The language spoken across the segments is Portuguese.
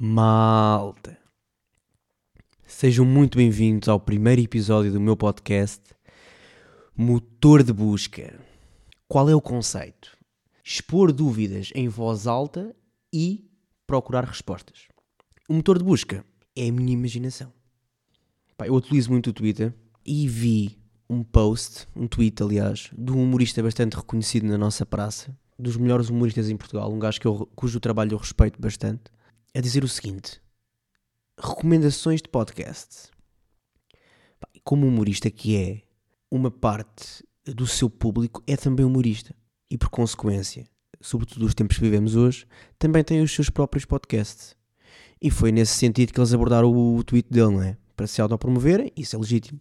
Malta, sejam muito bem-vindos ao primeiro episódio do meu podcast Motor de Busca. Qual é o conceito? Expor dúvidas em voz alta e procurar respostas. O motor de busca é a minha imaginação. Eu utilizo muito o Twitter e vi um post, um tweet aliás, de um humorista bastante reconhecido na nossa praça, dos melhores humoristas em Portugal, um gajo que eu, cujo trabalho eu respeito bastante a dizer o seguinte: recomendações de podcast. Como humorista que é, uma parte do seu público é também humorista e, por consequência, sobretudo os tempos que vivemos hoje, também tem os seus próprios podcasts. E foi nesse sentido que eles abordaram o, tweet dele, não é? Para se autopromoverem, isso é legítimo.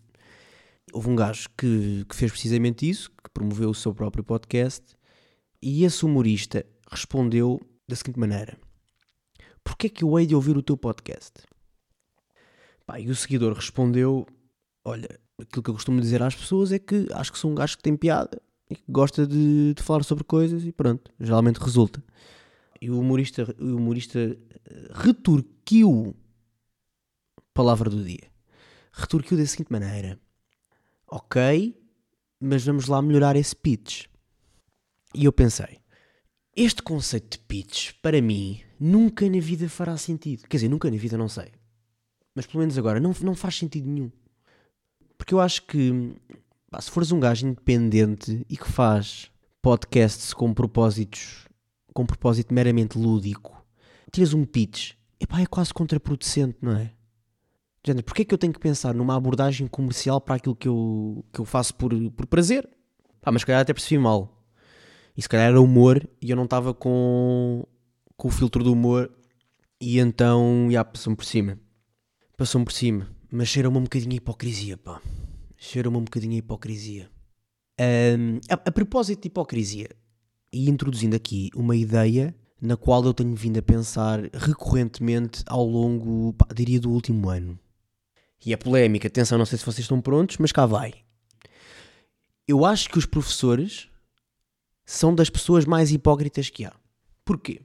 Houve um gajo que, que fez precisamente isso, que promoveu o seu próprio podcast, e esse humorista respondeu da seguinte maneira: Porquê é que eu hei de ouvir o teu podcast? Pá, e o seguidor respondeu: Olha, aquilo que eu costumo dizer às pessoas é que acho que sou um gajo que tem piada e que gosta de, de falar sobre coisas e pronto, geralmente resulta. E o humorista, o humorista eh, retorquiu palavra do dia. Retorquiu da seguinte maneira: Ok, mas vamos lá melhorar esse pitch. E eu pensei: este conceito de pitch, para mim, nunca na vida fará sentido. Quer dizer, nunca na vida não sei. Mas pelo menos agora, não, não faz sentido nenhum. Porque eu acho que pá, se fores um gajo independente e que faz podcasts com propósitos, com propósito meramente lúdico, tiras um pitch, epá, é quase contraproducente, não é? Gente, porquê é que eu tenho que pensar numa abordagem comercial para aquilo que eu, que eu faço por, por prazer? Pá, mas se calhar até percebi mal. E se calhar era humor e eu não estava com, com o filtro do humor e então, já, passou-me por cima. Passou-me por cima. Mas cheira-me um bocadinho a hipocrisia, pá. Cheira-me um bocadinho a hipocrisia. Um, a, a, propósito de hipocrisia, e introduzindo aqui uma ideia na qual eu tenho vindo a pensar recorrentemente ao longo, pá, diria, do último ano. E é polémica, atenção, não sei se vocês estão prontos, mas cá vai. Eu acho que os professores são das pessoas mais hipócritas que há. Porquê?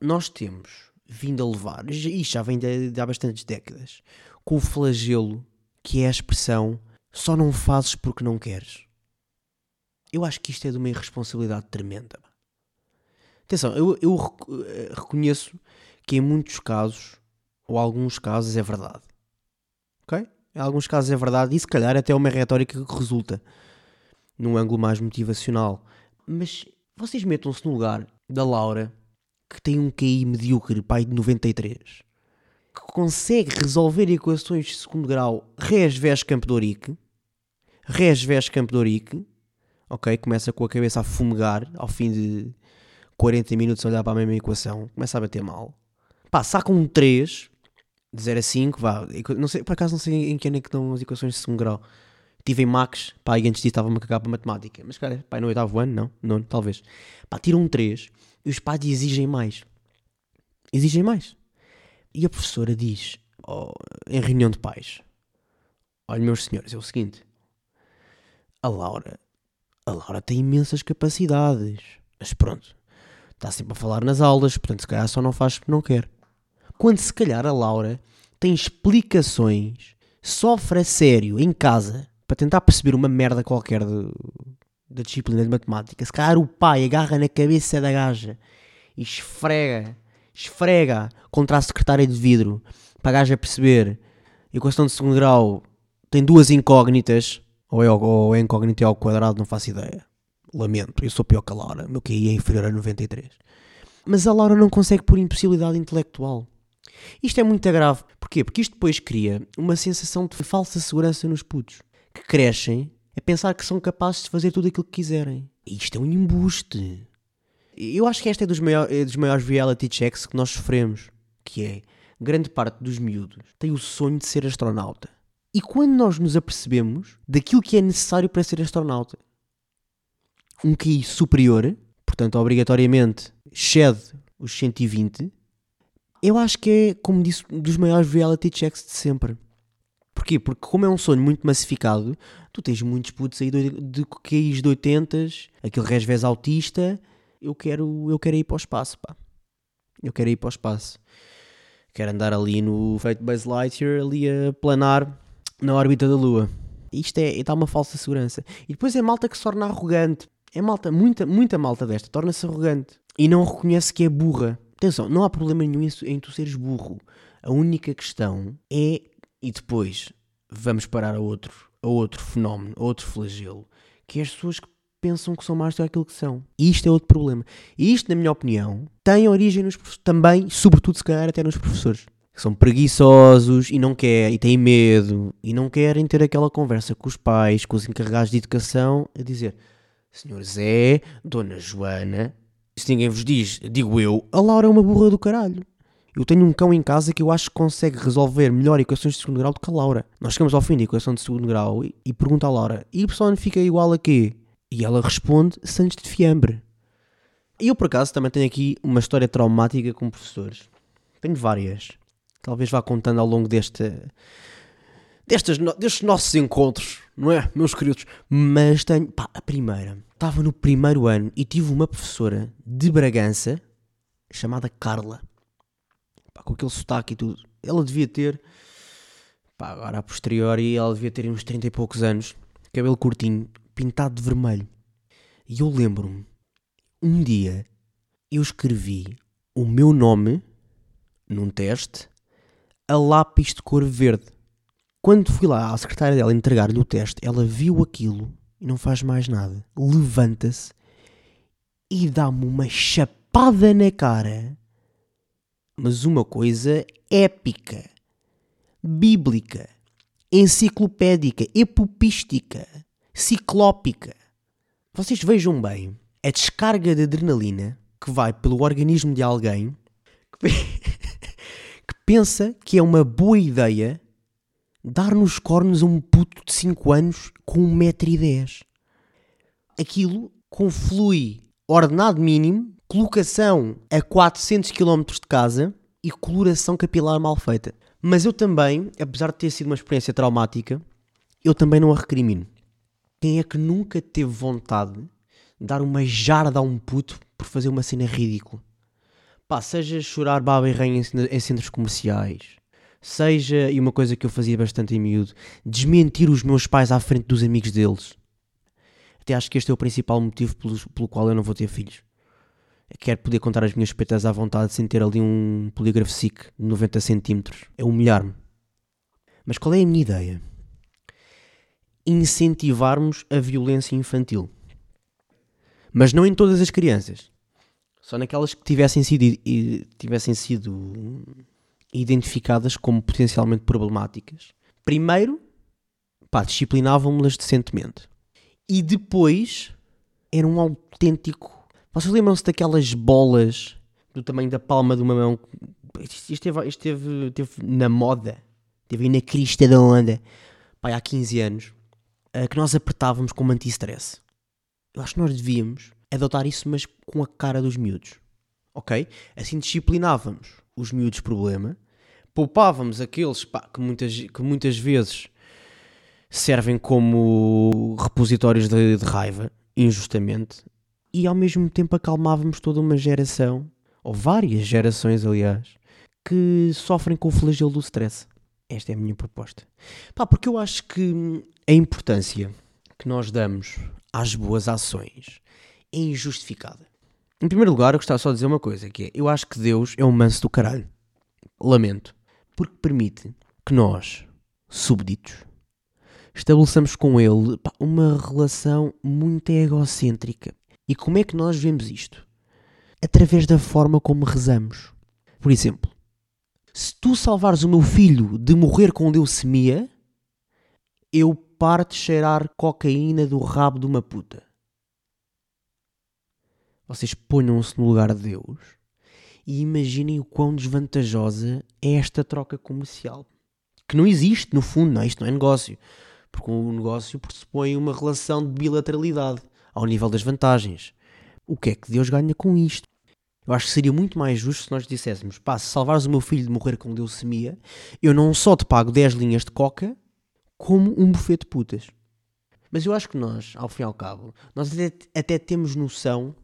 Nós temos vindo a levar, e já vem de, de há bastantes décadas, com o flagelo que é a expressão só não fazes porque não queres. Eu acho que isto é de uma irresponsabilidade tremenda. Atenção, eu, eu eh, reconheço que em muitos casos, ou alguns casos, é verdade. Ok? Em alguns casos é verdade, e se calhar até é uma retórica que resulta num ângulo mais motivacional. Mas vocês metam-se no lugar da Laura, que tem um QI medíocre, pai de 93, que consegue resolver equações de segundo grau res ves campo dorique, res ves campo dorique, ok? Começa com a cabeça a fumegar ao fim de 40 minutos a olhar para a mesma equação, começa a bater mal. Pá, saca um 3, de 0 a 5, vá, não sei, por acaso não sei em que ano é que dão as equações de segundo grau. Tive em Max, pá, e antes disso estava-me a cagar para matemática. Mas, cara, pá, no oitavo ano, não, não, talvez. Pá, tiram um 3 e os pais exigem mais. Exigem mais. E a professora diz, oh, em reunião de pais, olha, meus senhores, é o seguinte, a Laura, a Laura tem imensas capacidades, mas pronto, está sempre a falar nas aulas, portanto, se calhar só não faz porque não quer. Quando se calhar a Laura tem explicações, sofre a sério em casa para tentar perceber uma merda qualquer da disciplina de matemática, se calhar o pai agarra na cabeça da gaja e esfrega, esfrega contra a secretária de vidro para a gaja perceber a equação de segundo grau tem duas incógnitas, ou é, ou é incógnita ao quadrado, não faço ideia. Lamento, eu sou pior que a Laura, meu QI é inferior a 93. Mas a Laura não consegue por impossibilidade intelectual. Isto é muito grave. Porquê? Porque isto depois cria uma sensação de falsa segurança nos putos que crescem a pensar que são capazes de fazer tudo aquilo que quiserem. Isto é um embuste. Eu acho que esta é dos, maior, é dos maiores reality checks que nós sofremos, que é grande parte dos miúdos tem o sonho de ser astronauta. E quando nós nos apercebemos daquilo que é necessário para ser astronauta, um QI superior, portanto, obrigatoriamente excede os 120, eu acho que é, como disse, dos maiores reality checks de sempre. Porquê? Porque como é um sonho muito massificado, tu tens muitos putos aí de, de QIs de 80, aquele resvés autista, eu quero, eu quero ir para o espaço, pá. Eu quero ir para o espaço. Quero andar ali no feito Buzz Lightyear, ali a planar na órbita da Lua. Isto é, está uma falsa segurança. E depois é malta que se torna arrogante. É malta, muita, muita malta desta, torna-se arrogante. E não reconhece que é burra. Atenção, não há problema nenhum em tu seres burro. A única questão é, e depois vamos parar a outro, a outro fenómeno, a outro flagelo, que é as pessoas que pensam que são mais do que aquilo que são. E isto é outro problema. E isto, na minha opinião, tem origem nos também, sobretudo se calhar até nos professores. Que são preguiçosos e não querem, e têm medo, e não querem ter aquela conversa com os pais, com os encarregados de educação, a dizer: Senhor Zé, Dona Joana, se ninguém vos diz, digo eu, a Laura é uma burra do caralho. Eu tenho um cão em casa que eu acho que consegue resolver melhor equações de segundo grau do que a Laura. Nós chegamos ao fim da equação de segundo grau e, e pergunta à Laura: y fica igual a quê? E ela responde: Santos de fiambre. E eu, por acaso, também tenho aqui uma história traumática com professores. Tenho várias. Talvez vá contando ao longo deste, destes, destes nossos encontros, não é, meus queridos? Mas tenho. Pá, a primeira. Estava no primeiro ano e tive uma professora de Bragança chamada Carla. Com aquele sotaque e tudo. Ela devia ter. Pá, agora a posteriori, ela devia ter uns 30 e poucos anos. Cabelo curtinho, pintado de vermelho. E eu lembro-me, um dia, eu escrevi o meu nome num teste a lápis de cor verde. Quando fui lá à secretária dela entregar-lhe o teste, ela viu aquilo e não faz mais nada. Levanta-se e dá-me uma chapada na cara. Mas uma coisa épica, bíblica, enciclopédica, epopística, ciclópica. Vocês vejam bem a descarga de adrenalina que vai pelo organismo de alguém que, pensa que é uma boa ideia dar nos cornos a um puto de 5 anos com 1,10m. Aquilo conflui ordenado mínimo, colocação a 400 km de casa e coloração capilar mal feita. Mas eu também, apesar de ter sido uma experiência traumática, eu também não a recrimino. Quem é que nunca teve vontade de dar uma jarda a um puto por fazer uma cena ridícula? Pá, seja chorar baba e rainha em centros comerciais, seja, e uma coisa que eu fazia bastante em miúdo, desmentir os meus pais à frente dos amigos deles. Até acho que este é o principal motivo pelo, pelo qual eu não vou ter filhos. Quero poder contar as minhas petas à vontade sem ter ali um polígrafo SIC de 90 centímetros. É humilhar-me. Mas qual é a minha ideia? Incentivarmos a violência infantil. Mas não em todas as crianças. Só naquelas que tivessem sido, tivessem sido identificadas como potencialmente problemáticas. Primeiro, pá, disciplinavam-me-las decentemente. E depois, era um autêntico... Vocês lembram-se daquelas bolas do tamanho da palma de uma mão? Isto esteve, esteve, esteve na moda. Esteve na crista da onda. Pá, há 15 anos. Eh, que nós apertávamos como anti-stress. Eu acho que nós devíamos adotar isso, mas com a cara dos miúdos. Ok? Assim disciplinávamos os miúdos problema, poupávamos aqueles pá, que, muitas, que muitas vezes servem como repositórios de, de raiva, injustamente, e ao mesmo tempo acalmávamos toda uma geração, ou várias gerações, aliás, que sofrem com o flagelo do stress. Esta é a minha proposta. Pá, porque eu acho que a importância que nós damos às boas ações é injustificada. Em primeiro lugar, eu gostava só de dizer uma coisa, que é, eu acho que Deus é um manso do caralho. Lamento. Porque permite que nós, súbditos, estabeleçamos com ele pá, uma relação muito egocêntrica. E como é que nós vemos isto? Através da forma como rezamos. Por exemplo, se tu salvares o meu filho de morrer com leucemia, eu paro de cheirar cocaína do rabo de uma puta vocês ponham-se no lugar de Deus e imaginem o quão desvantajosa é esta troca comercial. Que não existe, no fundo, não, é? isto não é negócio. Porque o negócio pressupõe uma relação de bilateralidade ao nível das vantagens. O que é que Deus ganha com isto? Eu acho que seria muito mais justo se nós disséssemos: pá, se salvares o meu filho de morrer com leucemia, eu não só te pago 10 linhas de coca, como um buffet de putas. Mas eu acho que nós, ao fim e ao cabo, nós até, até temos noção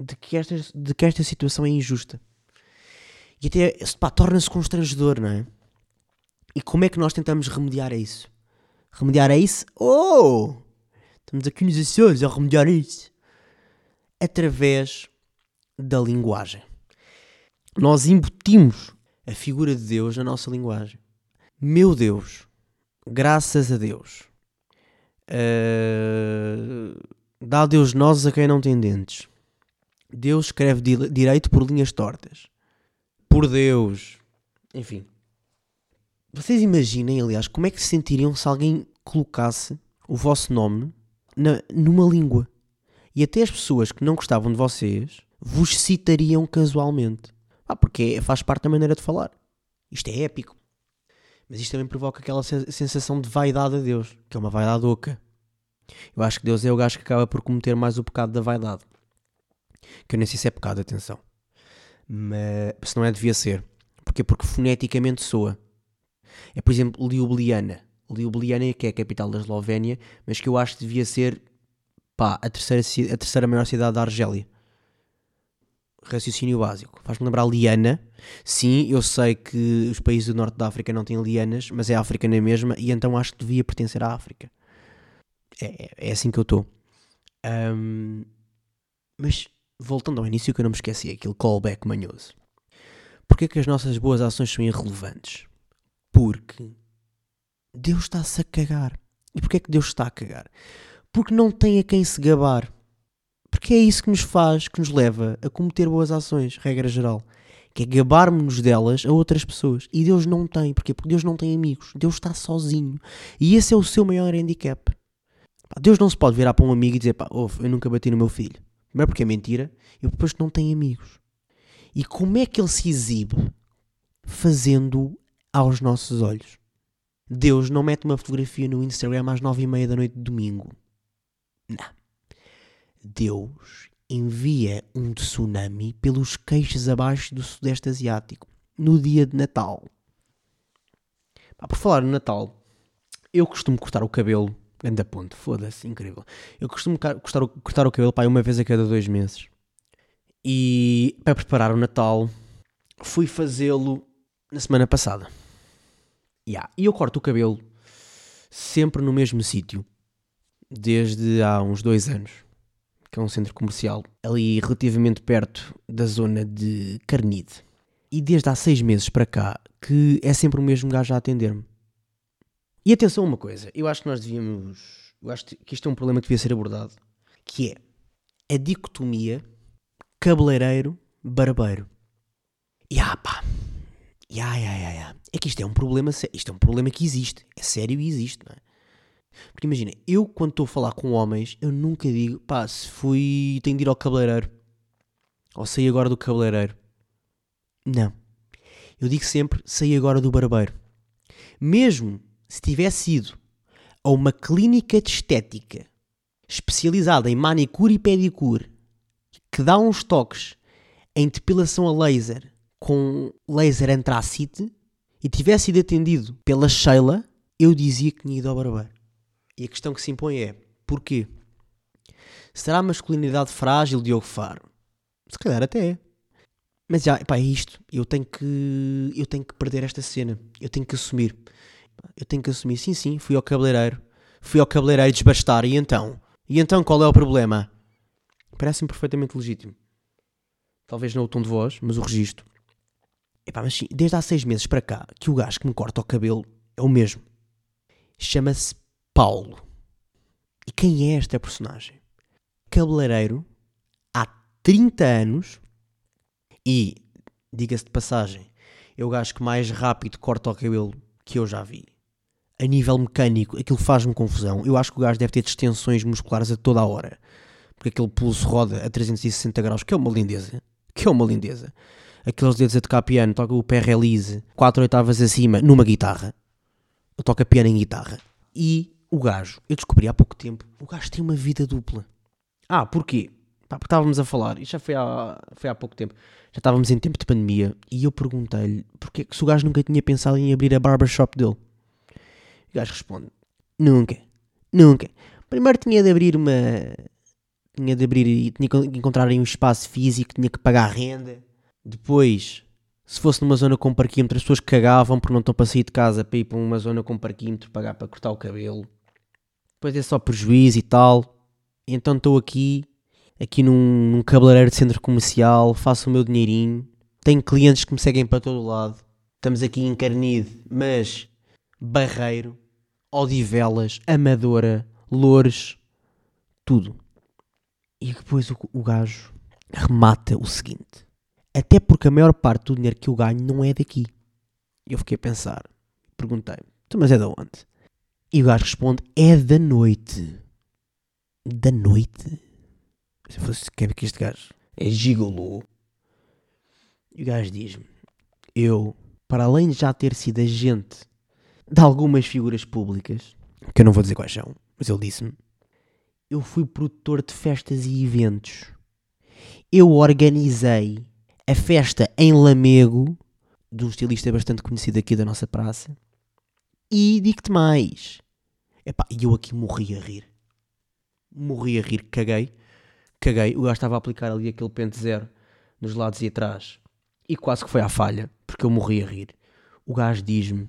de que esta, de que esta situação é injusta. E até, torna-se constrangedor, não é? E como é que nós tentamos remediar a isso? Remediar a isso? Oh! Estamos aqui nos Açores a remediar isso. Através da linguagem. Nós embutimos a figura de Deus na nossa linguagem. Meu Deus, graças a Deus. Uh, dá Deus nós a quem não tem dentes. Deus escreve di direito por linhas tortas. Por Deus. Enfim. Vocês imaginem, aliás, como é que se sentiriam se alguém colocasse o vosso nome na, numa língua. E até as pessoas que não gostavam de vocês vos citariam casualmente. Ah, porque faz parte da maneira de falar. Isto é épico. Mas isto também provoca aquela sensação de vaidade a Deus, que é uma vaidade oca. Eu acho que Deus é o gajo que acaba por cometer mais o pecado da vaidade. Que eu nem sei se é pecado, atenção. Mas se não é, devia ser. Porquê? Porque foneticamente soa. É, por exemplo, Ljubljana. Ljubljana, que é a capital da Eslovénia, mas que eu acho que devia ser pá, a, terceira, a terceira maior cidade da Argélia. Raciocínio básico. Faz-me lembrar Liana. Sim, eu sei que os países do norte da África não têm lianas, mas é África na mesma, e então acho que devia pertencer à África. É, é assim que eu estou. Um, mas voltando ao início que eu não me esqueci, aquele callback manhoso. Porquê que as nossas boas ações são irrelevantes? Porque Deus está-se a cagar. E porquê é que Deus está a cagar? Porque não tem a quem se gabar. Porque é isso que nos faz, que nos leva a cometer boas ações, regra geral. Que é gabarmos-nos delas a outras pessoas. E Deus não tem. Porquê? Porque Deus não tem amigos. Deus está sozinho. E esse é o seu maior handicap. Deus não se pode virar para um amigo e dizer, pá, oh, eu nunca bati no meu filho. Primeiro porque é mentira e depois não tem amigos. E como é que ele se exibe? Fazendo aos nossos olhos. Deus não mete uma fotografia no Instagram às nove e meia da noite de domingo. Não. Deus envia um tsunami pelos queixos abaixo do Sudeste Asiático no dia de Natal. por falar no Natal, eu costumo cortar o cabelo. Anda ponto, foda-se, incrível. Eu costumo cortar o, cortar o cabelo pai, uma vez a cada dois meses. E para preparar o Natal, fui fazê-lo na semana passada. Yeah. E eu corto o cabelo sempre no mesmo sítio, desde há uns dois anos, que é um centro comercial, ali relativamente perto da zona de Carnide. E desde há seis meses para cá, que é sempre o mesmo gajo a atender-me. E atenção a uma coisa, eu acho que nós devíamos. Eu acho que isto é um problema que devia ser abordado, que é a dicotomia cabeleireiro-barbeiro. E ah pá, Ya, ya, ya, ya. É que isto é um problema, isto é um problema que existe. É sério e existe, não é? Porque imagina, eu quando estou a falar com homens, eu nunca digo, pá, se fui, tenho de ir ao cabeleireiro. Ou saí agora do cabeleireiro. Não. Eu digo sempre, saí agora do barbeiro. Mesmo se tivesse ido a uma clínica de estética especializada em manicure e pedicure, que dá uns toques em depilação a laser com laser antracite e tivesse sido atendido pela Sheila, eu dizia que tinha ido ao barbeiro. E a questão que se impõe é: porquê? Será a masculinidade frágil de Diogo Faro? Se calhar até é. Mas já, pá, é isto. Eu tenho que. Eu tenho que perder esta cena. Eu tenho que assumir. Eu tenho que assumir. Sim, sim, fui ao cabeleireiro. Fui ao cabeleireiro desbastar. E então? E então qual é o problema? Parece-me perfeitamente legítimo. Talvez não o tom de voz, mas o registro. Epá, mas sim, desde há seis meses para cá que o gajo que me corta o cabelo é o mesmo. Chama-se Paulo. E quem é esta personagem? Cabeleireiro há 30 anos e, diga-se de passagem, é o gajo que mais rápido corta o cabelo que eu já vi. A nível mecânico, aquilo faz-me confusão. Eu acho que o gajo deve ter distensões musculares a toda a hora. Porque aquele pulso roda a 360 graus, que é uma lindeza. Que é uma lindeza aqueles dedos a tocar piano, toca o pé release, quatro oitavas acima, numa guitarra. Toca piano em guitarra. E o gajo, eu descobri há pouco tempo, o gajo tem uma vida dupla. Ah, porquê? Pá, porque estávamos a falar, isto já foi há, foi há pouco tempo, já estávamos em tempo de pandemia, e eu perguntei-lhe porque se o gajo nunca tinha pensado em abrir a barbershop dele. O gajo responde: Nunca, nunca. Primeiro tinha de abrir uma. Tinha de abrir e tinha que encontrar um espaço físico, tinha que pagar renda depois Se fosse numa zona com parquímetro, as pessoas cagavam porque não estão para sair de casa para ir para uma zona com parquímetro, pagar para cortar o cabelo. Depois é só prejuízo e tal. Então estou aqui, aqui num, num cabeleireiro de centro comercial, faço o meu dinheirinho. Tenho clientes que me seguem para todo lado. Estamos aqui em Carnide, mas Barreiro, Odivelas, Amadora, Loures, tudo. E depois o, o gajo remata o seguinte: até porque a maior parte do dinheiro que eu ganho não é daqui. E eu fiquei a pensar, perguntei-me, "Tu, mas é de onde? E o gajo responde: é da noite. Da noite? Se fosse, quer ver que este gajo é gigolô. E o gajo diz-me: eu, para além de já ter sido agente de algumas figuras públicas, que eu não vou dizer quais são, mas ele disse-me, eu fui produtor de festas e eventos. Eu organizei a festa em Lamego, de um estilista bastante conhecido aqui da nossa praça. E digo-te mais. E eu aqui morri a rir. Morri a rir, caguei. Caguei. O gajo estava a aplicar ali aquele pente zero nos lados e atrás. E quase que foi à falha, porque eu morri a rir. O gajo diz-me: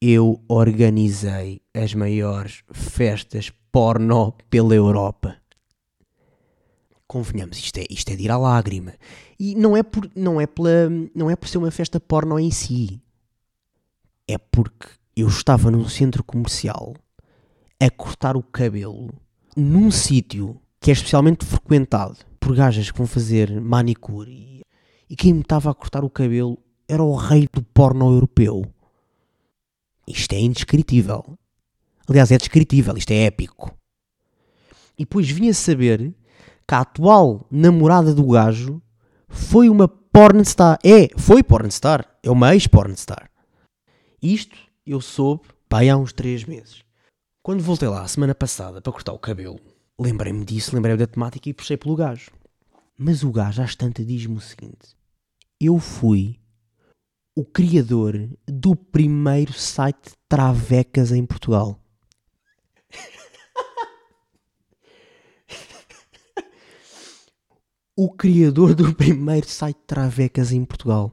Eu organizei as maiores festas pornó pela Europa. Convenhamos, isto é, isto é de ir à lágrima. E não é, por, não, é pela, não é por ser uma festa pornó em si. É porque eu estava num centro comercial a cortar o cabelo num sítio que é especialmente frequentado por gajas que vão fazer manicure e, e quem me estava a cortar o cabelo era o rei do porno europeu. Isto é indescritível. Aliás, é descritível, isto é épico. E depois vinha saber que a atual namorada do gajo foi uma pornstar. É, foi pornstar. É uma ex-pornstar. Isto eu soube, pá, há uns 3 meses. Quando voltei lá a semana passada para cortar o cabelo, lembrei-me disso, lembrei-me da temática e puxei pelo gajo. Mas o gajo às tantas diz-me o seguinte: Eu fui o criador do primeiro site de travecas em Portugal. O criador do primeiro site de travecas em Portugal.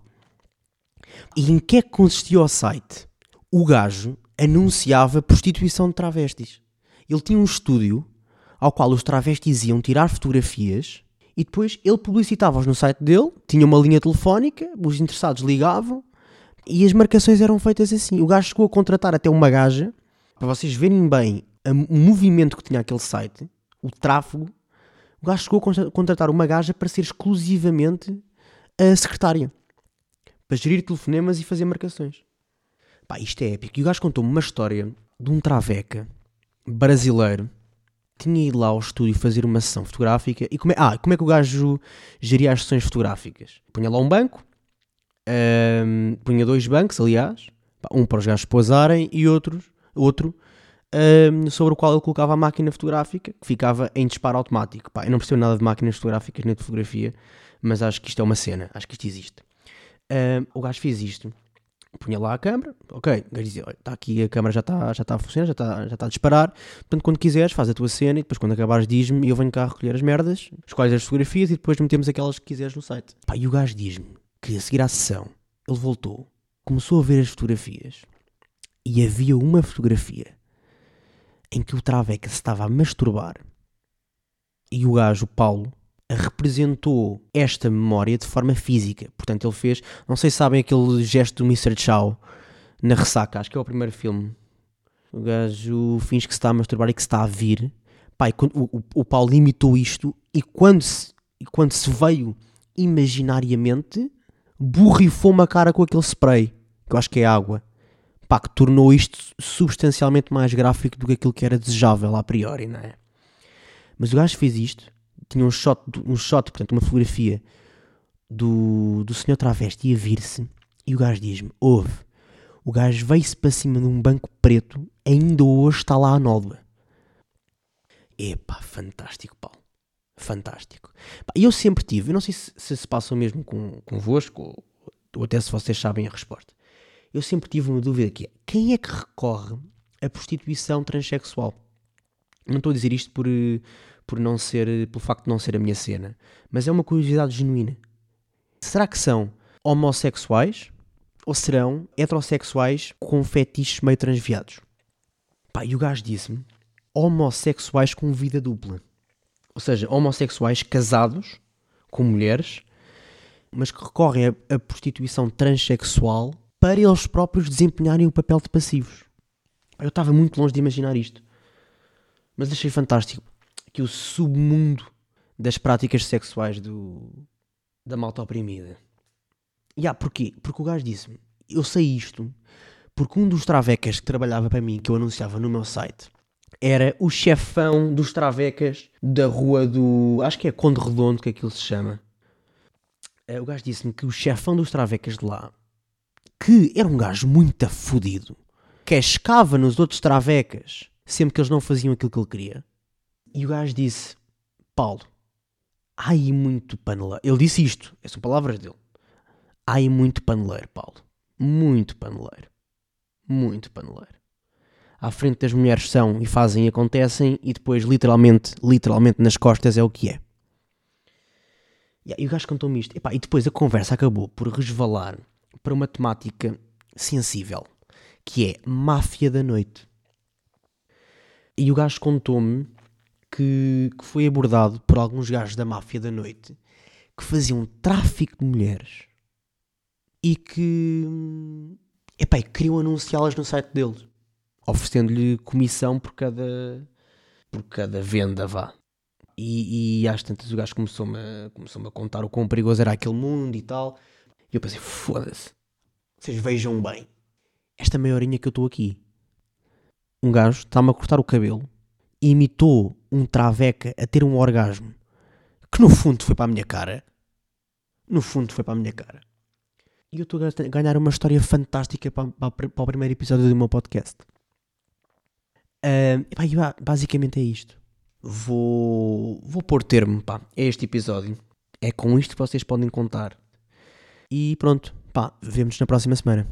E em que é que consistia o site? O gajo anunciava prostituição de travestis. Ele tinha um estúdio ao qual os travestis iam tirar fotografias e depois ele publicitava-os no site dele, tinha uma linha telefónica, os interessados ligavam e as marcações eram feitas assim. O gajo chegou a contratar até uma gaja, para vocês verem bem o movimento que tinha aquele site, o tráfego, o gajo chegou a contratar uma gaja para ser exclusivamente a secretária. Para gerir telefonemas e fazer marcações. Pá, isto é épico. E o gajo contou-me uma história de um traveca brasileiro tinha ido lá ao estúdio fazer uma sessão fotográfica. E como é, ah, como é que o gajo geria as sessões fotográficas? Punha lá um banco, um, punha dois bancos, aliás, um para os gajos pousarem e outros, outro um, sobre o qual ele colocava a máquina fotográfica, que ficava em disparo automático. Pá, eu não percebo nada de máquinas fotográficas nem de fotografia, mas acho que isto é uma cena, acho que isto existe. Um, o gajo fez isto, punha lá a câmera, ok, o gajo dizia, olha, está aqui, a câmera já está já tá a funcionar, já está já tá a disparar, portanto quando quiseres faz a tua cena e depois quando acabares diz-me e eu venho cá recolher as merdas, escolhes as fotografias e depois metemos aquelas que quiseres no site. Pá, e o gajo diz-me que a seguir à sessão, ele voltou, começou a ver as fotografias e havia uma fotografia em que o Traveca se estava a masturbar e o gajo, Paulo, representou esta memória de forma física. Portanto, ele fez, não sei se sabem aquele gesto do Mr. Chow na ressaca, acho que é o primeiro filme. O gajo finge que se está a masturbar e que se está a vir. Pai, o, o, Paulo imitou isto e quando se, quando se veio imaginariamente, borrifou uma cara com aquele spray, que eu acho que é água pá, que tornou isto substancialmente mais gráfico do que aquilo que era desejável a priori, não é? Mas o gajo fez isto, tinha um shot, um shot portanto, uma fotografia do, do senhor travesti a vir-se, e o gajo diz-me: ouve, o gajo veio-se para cima de um banco preto, ainda hoje está lá a nódoa. Epá, fantástico, Paulo. Fantástico. E eu sempre tive, eu não sei se, se se passa o mesmo com, convosco, ou, ou até se vocês sabem a resposta eu sempre tive uma dúvida que é, quem é que recorre à prostituição transexual? Não estou a dizer isto por, por não ser, pelo facto de não ser a minha cena, mas é uma curiosidade genuína. Será que são homossexuais ou serão heterossexuais com fetiches meio transviados. Pá, e o gajo disse-me homossexuais com vida dupla. Ou seja, homossexuais casados com mulheres, mas que recorrem à prostituição transexual para eles próprios desempenharem o papel de passivos. Eu estava muito longe de imaginar isto. Mas achei fantástico que o submundo das práticas sexuais do, da malta oprimida. E yeah, porquê? Porque o gajo disse-me, eu sei isto porque um dos travecas que trabalhava para mim, que eu anunciava no meu site, era o chefão dos travecas da rua do. Acho que é Conde Redondo que aquilo se chama. Eh, o gajo disse-me que o chefão dos travecas de lá, que era um gajo muito afudido, que escava nos outros travecas sempre que eles não faziam aquilo que ele queria. E o gajo disse: Paulo, há aí muito paneleiro. Ele disse isto, essas são palavras dele. Há aí muito paneleiro, Paulo. Muito paneleiro. Muito paneleiro. À frente das mulheres são e fazem e acontecem, e depois, literalmente, literalmente nas costas é o que é. E o gajo contou-me isto. e depois a conversa acabou por resvalar para uma temática sensível, que é máfia da noite. E o gajo contou-me que, que foi abordado por alguns gajos da máfia da noite que faziam tráfico de mulheres e que epá, queriam anunciá-las no site deles, oferecendo-lhe comissão por cada, por cada venda, vá. E, e às tantas o gajo começou-me começou a contar o quão perigoso era aquele mundo e tal. E eu pensei, foda-se, vocês vejam bem, esta meia horinha que eu estou aqui. Um gajo está-me a cortar o cabelo e imitou um traveca a ter um orgasmo que no fundo foi para a minha cara. No fundo foi para a minha cara. E eu estou a ganhar uma história fantástica para, para, para o primeiro episódio do meu podcast. Uh, pá, basicamente é isto. Vou, vou pôr termo pá, a este episódio. É com isto que vocês podem contar. E pronto, pá, vemos na próxima semana.